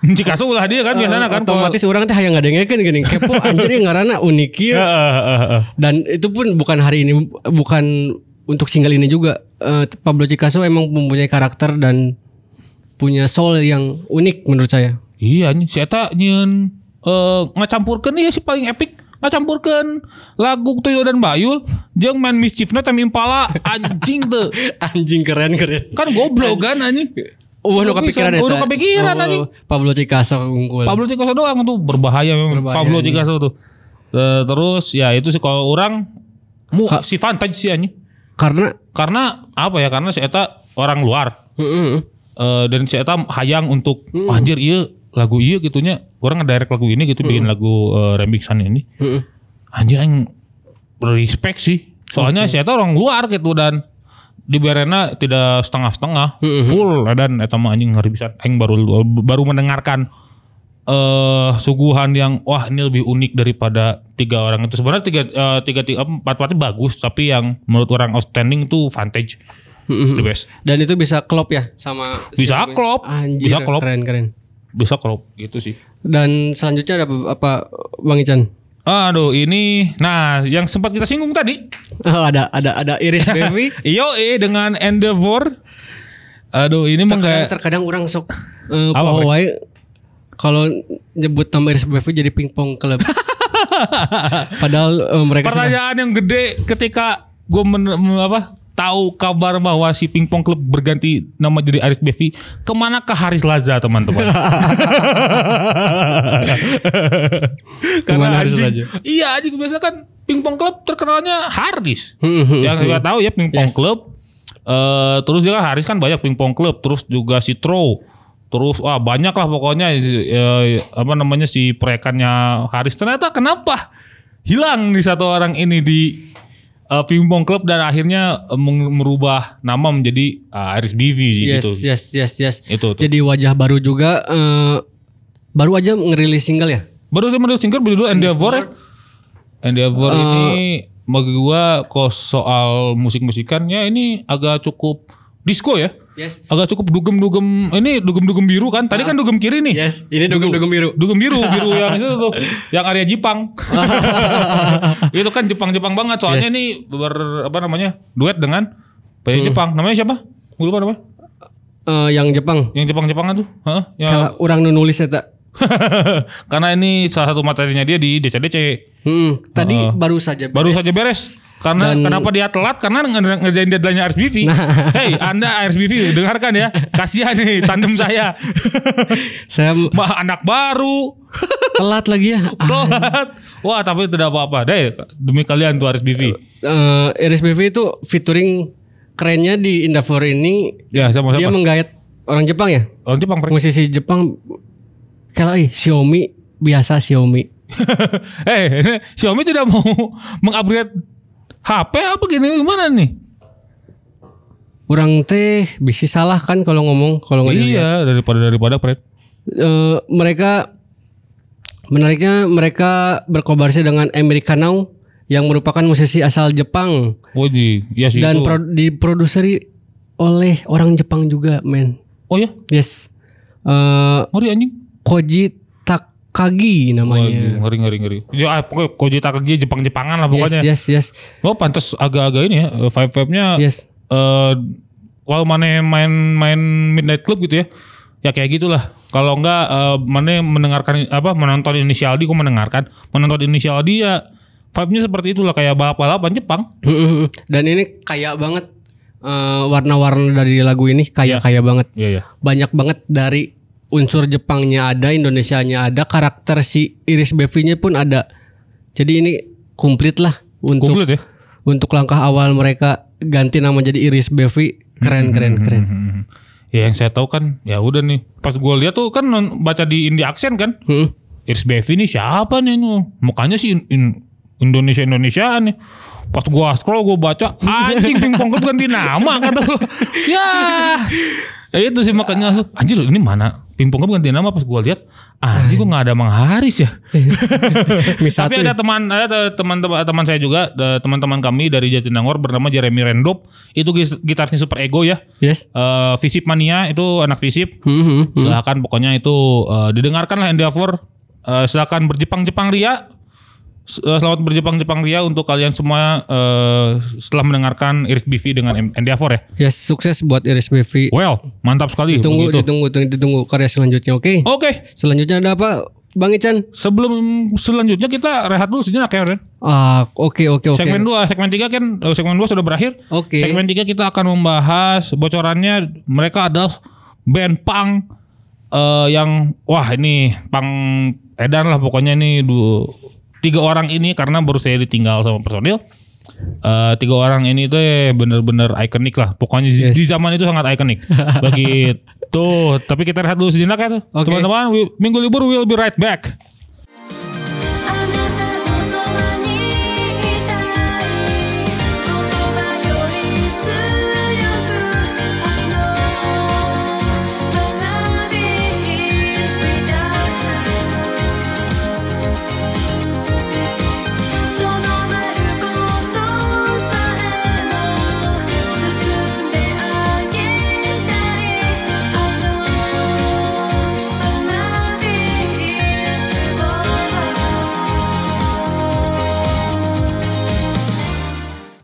Picasso ulah dia kan biasanya kan kalau- otomatis orang teh hayang ngadengekeun gini kepo anjir yang ngaranna unik ya. Dan itu pun bukan hari ini bukan untuk single ini juga Eh, Pablo Picasso emang mempunyai karakter dan punya soul yang unik menurut saya. Iya nih, si Eta nyeun eh ngacampurkeun ieu si paling epic ngacampurkeun lagu Tuyul dan Bayul jeung main mischiefna Temi Impala anjing tuh. Anjing keren keren. Kan goblok kan anjing. Oh, nu Kok kepikiran nu eta. kepikiran, Oh, anjing. Pablo Picasso unggul. Pablo Picasso doang tuh berbahaya memang Berbahaya, Pablo. Picasso tuh. Terus ya itu sih kalau orang mu si Vantage sih anjing. Karena Karena apa ya? Karena si Eta orang luar. Heeh. Eh, dan si Eta hayang untuk "Wah, anjir iya lagu iya gitunya. Orang ngedirect lagu ini gitu bikin lagu eh, remixan ini. Heeh. anjir aing respect sih. Soalnya si Eta orang luar gitu dan di Berena tidak setengah-setengah full dan Eta mah anjing ngeri bisa aing baru baru mendengarkan eh suguhan yang wah ini lebih unik daripada tiga orang itu. Sebenarnya tiga eh, tiga tiga empat empatnya bagus tapi yang menurut orang outstanding itu Vantage. Heeh. the best. Dan itu bisa klop ya sama Bisa klop. Bisa klop. keren keren. Bisa kalau gitu sih Dan selanjutnya ada apa Bang Ican? Aduh ini Nah yang sempat kita singgung tadi Oh, ada ada ada Iris Baby. Iyo eh dengan Endeavor Aduh ini mah terkadang, kayak terkadang orang sok Apa, poho wae kalau nyebut nama Iris Baby jadi pingpong club. Padahal eh, mereka sudah Pertanyaan yang gede ketika gue men- apa tahu kabar bahwa si pingpong klub berganti nama jadi Aris Bevi ke mana ke Haris Laza teman-teman? Ke mana Haris Laza? iya anjing biasa kan pingpong klub terkenalnya Haris. Hmm, hmm, yang saya tahu ya pingpong Yes. klub eh terus dia kan Haris kan banyak pingpong klub terus juga si Tro. Terus wah banyak lah pokoknya eh, apa namanya si proyekannya Haris. Ternyata kenapa hilang di satu orang ini di eh, pingpong klub dan akhirnya meng- merubah nama menjadi eh, Haris BV yes, gitu yes, yes, yes. Itu tuh. Jadi wajah baru juga eh, baru aja ngerilis single ya. baru dia merilis single berjudul Endeavor ya. Endeavor Eh. ini bagi gua kok soal musik-musikannya ini agak cukup disco ya Yes. agak cukup dugem-dugem ini dugem-dugem biru kan tadi kan dugem kiri nih Ah. Yes, ini dugem-dugem biru. dugem biru biru yang itu tuh yang area Jepang itu kan Jepang-Jepang banget soalnya Yes. ini ber apa namanya duet dengan penyanyi Jepang namanya siapa gue lupa namanya Eh, yang Jepang. yang Jepang-Jepangan tuh yang Kalau orang nu nulis eta. karena ini salah satu materinya dia di DCDC Hmm, tadi baru saja baru beres. saja beres karena Dan- kenapa dia telat karena nge- ngerjain deadline RSBV. Hey, Anda RSBV dengarkan ya. Kasihan nih tandem saya. Saya Mah anak baru. telat lagi ya. Telat. Wah, tapi tidak apa-apa. Deh, demi kalian tuh RSBV. eh, Iris BV itu featuring kerennya di Endeavor ini Ya sama dia siapa? menggait orang Jepang ya. Orang Jepang Frank. Musisi Jepang kalau ih, Xiaomi biasa Xiaomi. eh, ini Xiaomi tidak mau mengupgrade HP apa gini gimana nih? Orang teh bisa salah kan kalau ngomong kalau nggak dilihat. Iya, daripada daripada Fred. Eh, mereka menariknya mereka berkolaborasi dengan Americanau yang merupakan musisi asal Jepang Oh di, ya sih dan itu. pro- diproduseri oleh orang Jepang juga, men. oh ya, Yes. Eh ngeri anjing. Koji Takagi Oh, namanya. ngeri ngeri ngeri. Ya ah, pokoknya Koji Takagi Jepang Jepangan lah pokoknya. Yes, yes, yes. Oh pantas agak-agak ini ya, vibe vibe-nya. Yes. eh kalau mana main main midnight club gitu ya, ya kayak gitulah. Kalau enggak eh, mana mendengarkan apa menonton inisial D, kok mendengarkan menonton inisial D ya vibe-nya seperti itulah kayak balap-balapan Jepang. Dan ini kaya banget eh, warna-warna dari lagu ini kaya kaya banget. Iya ya. Banyak banget dari unsur Jepangnya ada, Indonesianya ada, karakter si Iris Bevi-nya pun ada. Jadi ini komplit lah untuk Komplit ya. untuk langkah awal mereka ganti nama jadi Iris Bevi. Keren, keren, keren. Hmm. Ya yang saya tahu kan ya udah nih. Pas gue lihat tuh kan baca di Indie Accent kan. Mm. Iris Bevi ini siapa nih nu? Mukanya sih in- in- Indonesia Indonesia nih. Pas gua scroll gua baca anjing pingpong club ganti nama kata gua. Ya. Ya itu sih makanya anjir ini mana pingpong club ganti nama pas gua lihat anjing gua nggak ada Mang Haris ya. Tapi ada teman ada teman-teman teman saya juga teman-teman kami dari Jatinangor bernama Jeremy Rendop itu gitarisnya Super Ego ya. Yes. Visip Mania itu anak Visip. Hmm, hmm, hmm. Silakan pokoknya itu eh, didengarkan lah Endeavor. Eh, silakan berjepang-jepang ria. Eh, Selamat berjepang-jepang ria untuk kalian semua eh, setelah mendengarkan Iris BV dengan Endeavor ya. Yes, sukses buat Iris Bevi. Well, mantap sekali. Ditunggu, begitu. ditunggu, ditunggu, ditunggu karya selanjutnya. Oke. Oke, Selanjutnya ada apa, Bang Ican? sebelum selanjutnya kita rehat dulu sejenak ya, Ren. Ah, oke, oke, oke. Segmen 2, segmen 3 kan eh, segmen 2 sudah berakhir. Oke. Segmen 3 kita akan membahas bocorannya mereka adalah band punk eh, yang wah ini punk edan lah pokoknya nih du, tiga orang ini karena baru saya ditinggal sama personil. Eh, tiga orang ini tuh ya bener-bener ikonik lah. Pokoknya di- Yes. di zaman itu sangat ikonik. Begitu. Tapi kita rehat dulu sejenak ya. Oke. Teman-teman, minggu libur we'll be right back.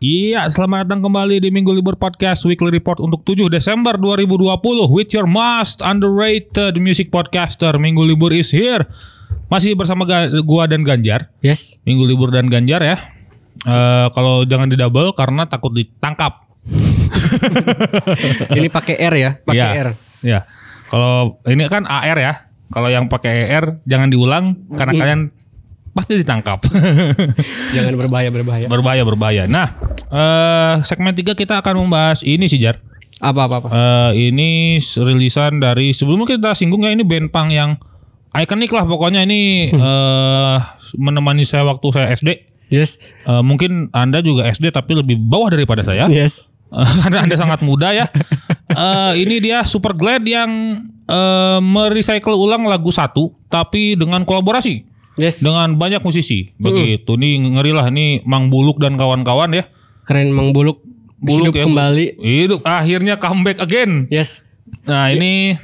Iya, selamat datang kembali di Minggu Libur Podcast Weekly Report untuk 7 Desember 2020 with your most underrated music podcaster. Minggu Libur is here. Masih bersama gua dan Ganjar. Yes. Minggu Libur dan Ganjar ya. Eh, kalau jangan di double karena takut ditangkap. Ini pakai R ya, pakai Iya, R. Ya. Kalau ini kan AR ya. Kalau yang pakai ER jangan diulang karena Hmm. kalian pasti ditangkap. Jangan berbahaya, berbahaya. berbahaya berbahaya. Nah, eh segmen 3 kita akan membahas ini sih Jar. Apa, apa, apa? Eh ini rilisan dari sebelumnya kita singgung ya ini band punk yang ikonik lah pokoknya ini eh menemani saya waktu saya SD. Yes. Eh, mungkin Anda juga SD tapi lebih bawah daripada saya. Yes. Eh, Karena Anda sangat muda ya. Eh ini dia Super Glad yang eh merecycle ulang lagu satu tapi dengan kolaborasi Yes. dengan banyak musisi. Begitu nih ngeri lah nih Mang Buluk dan kawan-kawan ya. Keren Mang Buluk. Buluk hidup ya. kembali. Hidup akhirnya comeback again. Yes. Nah ini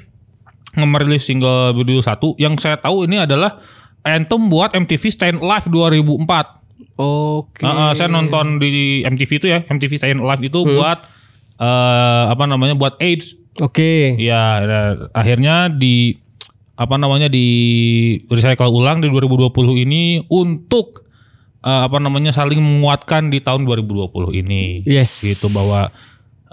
nge-release single berjudul satu yang saya tahu ini adalah anthem buat MTV Stayin' Alive 2004. Oke. Nah, eh, saya nonton di MTV itu ya, MTV Stayin' Alive itu buat eh apa namanya buat AIDS. Oke. Ya, nah, akhirnya di apa namanya di recycle ulang di 2020 ini untuk eh, apa namanya saling menguatkan di tahun 2020 ini. Yes. Gitu bahwa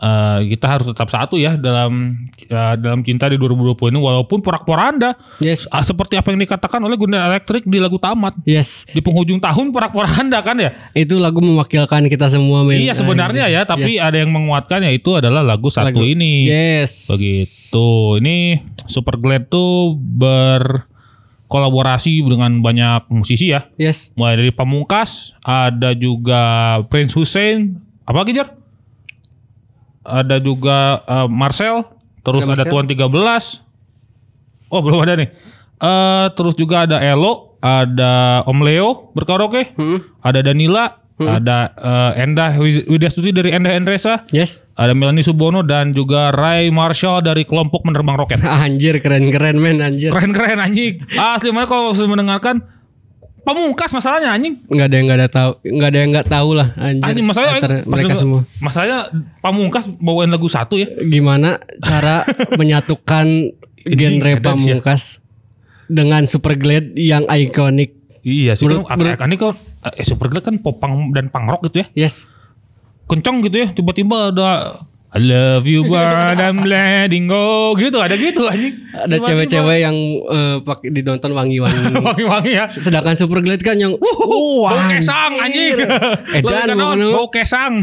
eh, kita harus tetap satu ya dalam eh, dalam cinta di 2020 ini walaupun porak-poranda Yes. Ah, seperti apa yang dikatakan oleh Gundala Electric di lagu tamat Yes. di penghujung tahun porak-poranda kan ya Itu lagu mewakilkan kita semua men. iya sebenarnya ya tapi ada yang menguatkan yaitu adalah lagu satu Lagu. ini Yes. begitu ini Super Glad tuh berkolaborasi dengan banyak musisi ya Yes. mulai dari Pamungkas ada juga Prince Hussein apa lagi Jar? Ada juga eh, Marcel terus Ada ada, Marcel. Tuan 13 oh belum ada nih Eh terus juga ada Elo ada Om Leo berkaraoke Hmm. ada Danila ada eh, Endah Wid- Widyastuti dari Endah Endresa Yes. ada Melanie Subono dan juga Ray Marshall dari kelompok penerbang roket Anjir keren-keren men anjir. keren-keren anjing asli mana kalau mendengarkan Pamungkas masalahnya anjing Nggak ada yang nggak ada tahu, nggak ada yang nggak tahu lah anjir. Anjing masalahnya pas mereka denger- semua. Masalahnya Pamungkas bawain lagu satu ya. Gimana cara menyatukan genre ya. pamungkas dengan super glad yang ikonik? Iya sih Menurut- kan menurut- kan kan eh, Superglad kan pop punk dan punk rock gitu ya. Yes. Kencang gitu ya. Tiba-tiba ada I love you but I'm letting go gitu ada gitu anjing. Ada cewek-cewek yang eh, pakai ditonton wangi-wangi. wangi-wangi ya. Sedangkan super glad kan yang Bau wah, kesang anjing. Edan, bau kesang.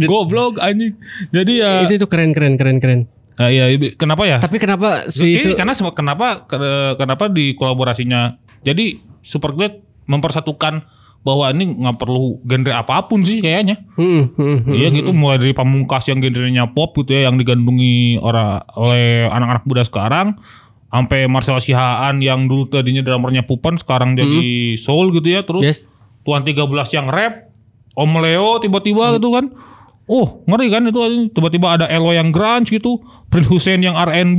Goblok anjing. Jadi ya itu itu keren keren keren keren. eh, ya kenapa ya? Tapi kenapa si karena kenapa ke- kenapa di kolaborasinya jadi Superglad mempersatukan bahwa ini nggak perlu genre apa pun sih kayaknya. Hmm, hmm, hmm. Iya gitu mulai dari pamungkas yang genrenya pop gitu ya yang digandungi orang oleh anak-anak muda sekarang sampai Marcel Sihaan yang dulu tadinya drummernya Pupen sekarang jadi soul gitu ya terus Yes. Tuan 13 yang rap Om Leo tiba-tiba gitu kan Oh ngeri kan itu tiba-tiba ada Elo yang grunge gitu Prince Hussein yang R&B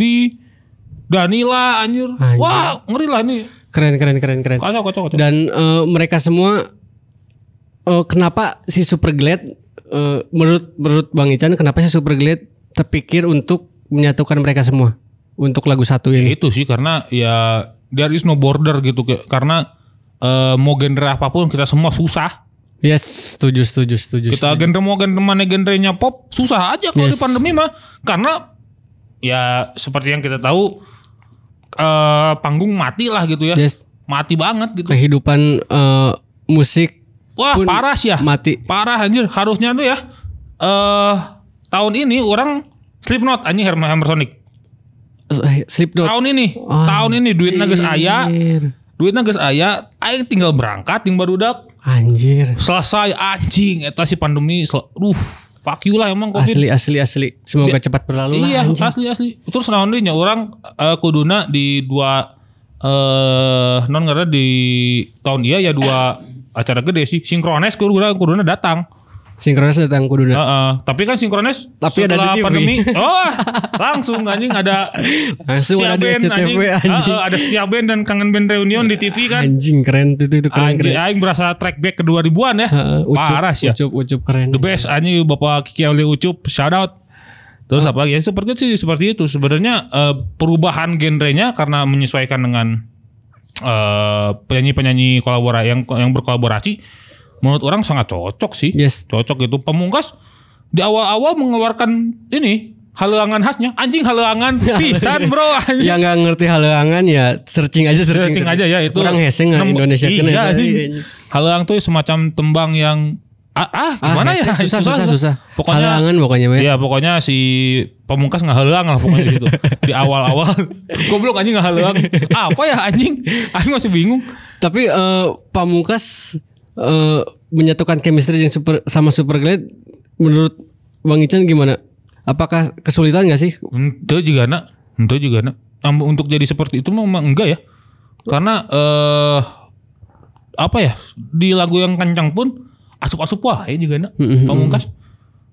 Danila anjir. Anjir. Wah ngeri lah ini Keren keren keren keren. Kacau kacau kacau Dan eh, mereka semua eh, kenapa si Super Glad eh, menurut menurut Bang Ican kenapa si Super Glad terpikir untuk menyatukan mereka semua untuk lagu satu Ya ini? itu sih karena ya there is no border gitu karena eh, mau genre apa pun kita semua susah. Yes, setuju setuju setuju. Kita genre mau genre mana genrenya pop susah aja kalau Yes. di pandemi mah karena ya seperti yang kita tahu eh panggung mati lah gitu ya. Yes. Mati banget gitu. Kehidupan eh, musik Wah pun parah sih ya. mati. Parah anjir harusnya tuh ya eh tahun ini orang Slipknot anjing Hammer Sonic. Eh, Slipknot. Tahun ini, tahun ini duitnya geus aya, Anjir. duitnya geus aya, aing tinggal berangkat ting barudak. Anjir. selesai anjing eta si pandemi duh fuck you lah emang covid Asli asli asli. Semoga cepat berlalu lah. iya asli asli terus deui nya orang eh, kuduna di dua eh non ngaran di tahun iya ya dua acara gede sih sinkrones kuduna kuduna datang Sinkronis datang kuduna. Heeh. tapi kan sinkrones Tapi ada di TV. pandemi oh langsung anjing ada Langsung ada di SCTV, anjing. Heeh, ada setia band dan kangen band reunion di TV kan Anjing keren itu itu keren anjing keren. aing berasa track back ke 2000-an ya Heeh, ucup, parah sih ya Ucup ucup keren. the best anjing Bapak Kiki Ali Ucup shout out. Terus apa lagi? Ya seperti sih seperti itu. Sebenarnya eh, perubahan genrenya karena menyesuaikan dengan eh, penyanyi-penyanyi kolabora yang yang berkolaborasi menurut orang sangat cocok sih. Yes. Cocok itu. Pamungkas di awal-awal mengeluarkan ini halangan khasnya anjing halangan pisan bro anjing. Yang nggak ngerti halangan ya searching aja searching, Searching aja ya itu. Orang heseng nggak Indonesia kena Iya, ya. anjing. Halang tuh semacam tembang yang ah, ah Ah, gimana ya? heseng susah susah susah. Pokoknya halangan pokoknya. Iya pokoknya si pamungkas nggak halang lah pokoknya di situ di awal-awal goblok anjing nggak halang apa ya anjing anjing masih bingung Tapi eh, Pamungkas eh, menyatukan chemistry yang super sama Super Glad menurut Bang Ican gimana? Apakah kesulitan gak sih? itu juga nak itu juga nak untuk jadi seperti itu memang enggak ya karena eh apa ya di lagu yang kencang pun asup-asup wah ya juga nak pamungkas.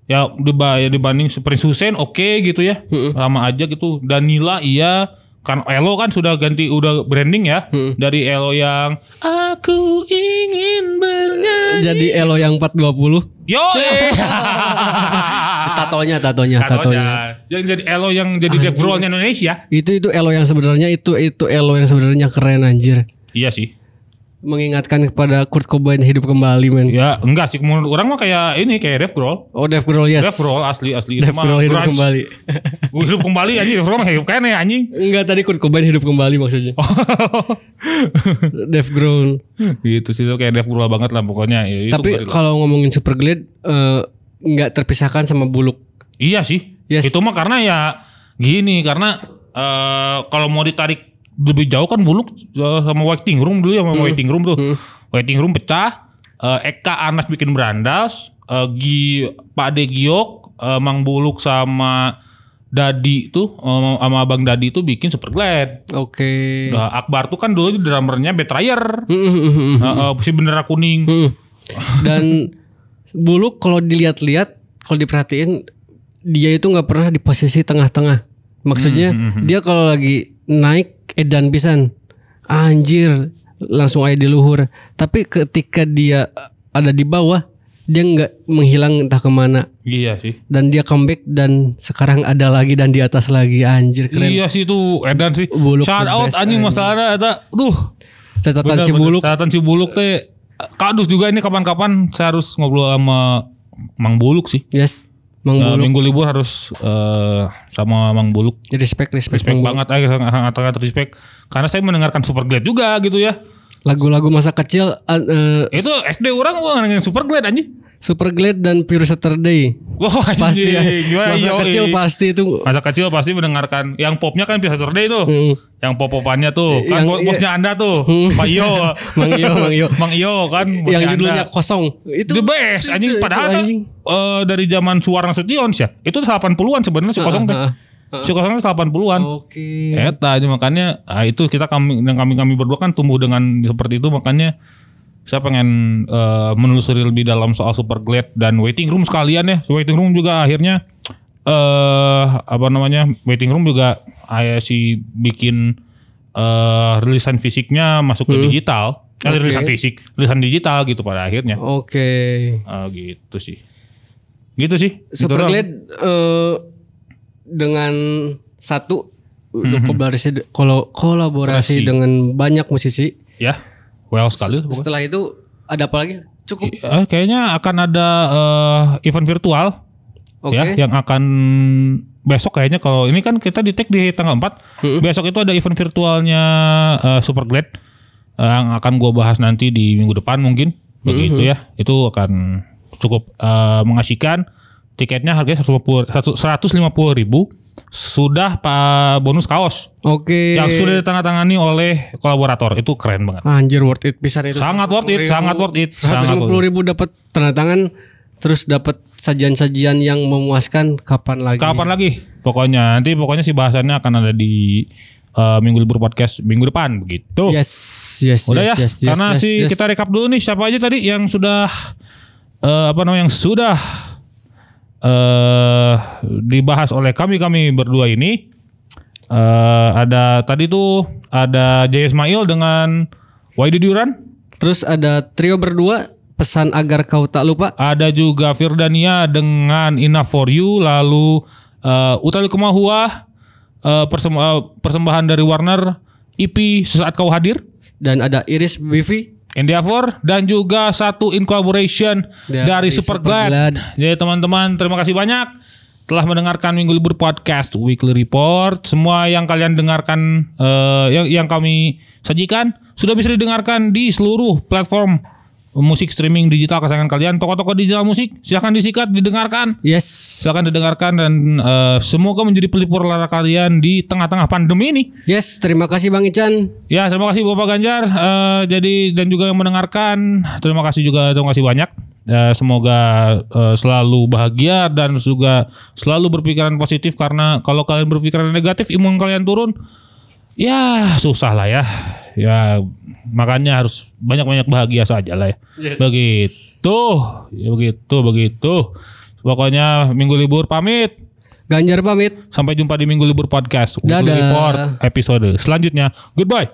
Ya diba- ya dibanding Prince Hussein oke gitu ya. Sama aja gitu. Danila iya. Kan Elo kan sudah ganti udah branding ya. Dari Elo yang aku ingin bernyanyi. Jadi Elo yang 420 yo eh. Tatonya tatonya tatonya. Tatonya. yang jadi Elo yang jadi Dave Grohl-nya Indonesia. Itu itu Elo yang sebenarnya itu itu Elo yang sebenarnya keren anjir. Iya sih mengingatkan kepada Kurt Cobain hidup kembali men. Ya enggak sih menurut orang mah kayak ini kayak Dave Grohl. Oh Dave Grohl yes. Dave Grohl asli asli Dave Grohl hidup grunge. kembali. hidup kembali anjing Dave Grohl mah hidup kayaknya anjing. Enggak tadi Kurt Cobain hidup kembali maksudnya. Dave Grohl. gitu sih itu kayak Dave Grohl banget lah pokoknya. Ya, Tapi kalau ngomongin Superglade eh, nggak terpisahkan sama Buluk. Iya sih. Yes. Itu mah karena ya gini karena eh kalau mau ditarik lebih jauh kan buluk eh, sama waiting room dulu ya sama Hmm. waiting room tuh. Waiting room pecah. eh, Eka Anas bikin berandas. eh, Gi Pak De Giok, Mang Buluk sama Dadi tuh sama Bang Dadi tuh bikin super glad. Oke. Nah, Akbar tuh kan dulu drummernya Betrayer. Hmm, hmm, hmm, hmm. Si bendera kuning. Hmm. Dan Buluk kalau dilihat-lihat, kalau diperhatiin dia itu nggak pernah di posisi tengah-tengah. Maksudnya dia kalau lagi naik edan pisan. Anjir, langsung aja di luhur. Tapi ketika dia ada di bawah, dia nggak menghilang entah ke mana. Iya sih. Dan dia comeback dan sekarang ada lagi dan di atas lagi. Anjir keren. Iya sih itu Edan sih. Buluk Shout out anjing masalahnya eta. Duh. Catatan si. Buluk. Catatan si Buluk teh kadus juga ini kapan-kapan saya harus ngobrol sama Mang Buluk sih. Yes. Mang Eh, Buluk. minggu libur harus eh, sama Mang Buluk. Respect, respect, Respect banget aja sangat sangat respect. Karena saya mendengarkan Super Glad juga gitu ya. Lagu-lagu masa kecil uh, uh, Itu SD orang gua yang Super Glad anjing. Super Glad dan Pure Saturday. Wah, Pasti ya. Masa yoi. kecil pasti itu. Masa kecil pasti mendengarkan yang popnya kan Pure Saturday tuh. Hmm. Yang pop-popannya tuh. Kan Yang- bosnya Anda tuh. Pak Iyo. Mang Iyo, Mang Iyo. Mang Iyo kan yang Anda. judulnya kosong. Itu the best anjing itu- padahal itu kan, anjing. eh, dari zaman Suwarna Sution ya. Itu 80-an sebenarnya si kosong teh. ah, Si kosong teh 80-an. Oke. Eta aja makanya ah, itu kita kami dan kami kami berdua kan tumbuh dengan seperti itu makanya saya pengen eh, menelusuri lebih dalam soal Super Glad dan waiting room sekalian ya. Waiting room juga akhirnya eh apa namanya? Waiting room juga ayah si bikin eh rilisan fisiknya masuk ke digital. Eh, Oke. rilisan fisik, rilisan digital gitu pada akhirnya. Oke. Ah, gitu sih. Gitu sih. Gitu Super. Glad eh, dengan satu udah kolaborasi kalau kolaborasi dengan banyak musisi. Ya. Well sekali. Setelah itu ada apa lagi? Cukup. Eh, kayaknya akan ada eh, event virtual Oke. ya yang akan besok kayaknya kalau ini kan kita di tag di tanggal 4. Besok itu ada event virtualnya eh, Super Glad eh, yang akan gua bahas nanti di minggu depan mungkin. Begitu ya. Itu akan cukup eh, mengasihkan. Tiketnya harganya 150 150 ribu. Sudah pak bonus kaos Oke. yang sudah ditandatangani oleh kolaborator. Itu keren banget. Anjir worth it pisan itu. Sangat worth it, 150.000. sangat worth it, sangat 150 ribu dapat tanda tangan terus dapat sajian-sajian yang memuaskan kapan lagi? Kapan lagi? Pokoknya nanti pokoknya sih bahasannya akan ada di eh, minggu libur podcast minggu depan begitu. Yes, yes, Udah yes, ya. yes, yes, Karena yes, sih yes. kita rekap dulu nih siapa aja tadi yang sudah eh, apa namanya yang sudah eh dibahas oleh kami kami berdua ini. Eh ada tadi tuh ada Jay Ismail dengan Waidy Duran. Terus ada trio berdua pesan agar kau tak lupa. Ada juga Firdania dengan Enough for You, lalu uh, Utali Kemahua, uh, persem- uh, persembahan dari Warner, EP Sesaat Kau Hadir, Dan ada Iris Bivi. Endeavor, dan juga satu in collaboration Dari dari, Super Super Glad. Glad. Jadi teman-teman terima kasih banyak telah mendengarkan Minggu Libur Podcast Weekly Report. Semua yang kalian dengarkan, uh, yang, yang kami sajikan, sudah bisa didengarkan di seluruh platform musik streaming digital kesayangan kalian. Toko-toko digital musik, silahkan disikat, didengarkan. Yes. Silahkan didengarkan dan eh, semoga menjadi pelipur lara kalian di tengah-tengah pandemi ini. Yes, terima kasih Bang Ican. Ya, terima kasih Bapak Ganjar. Eh, jadi dan juga yang mendengarkan, terima kasih juga, terima kasih banyak. Eh, semoga eh, selalu bahagia dan juga selalu berpikiran positif karena kalau kalian berpikiran negatif, imun kalian turun. Ya susah lah ya. Ya makanya harus banyak-banyak bahagia saja lah ya. Begitu, ya begitu, begitu. Pokoknya minggu libur pamit. Ganjar pamit. Sampai jumpa di minggu libur podcast. Weekly Dadah. Report episode selanjutnya. Goodbye.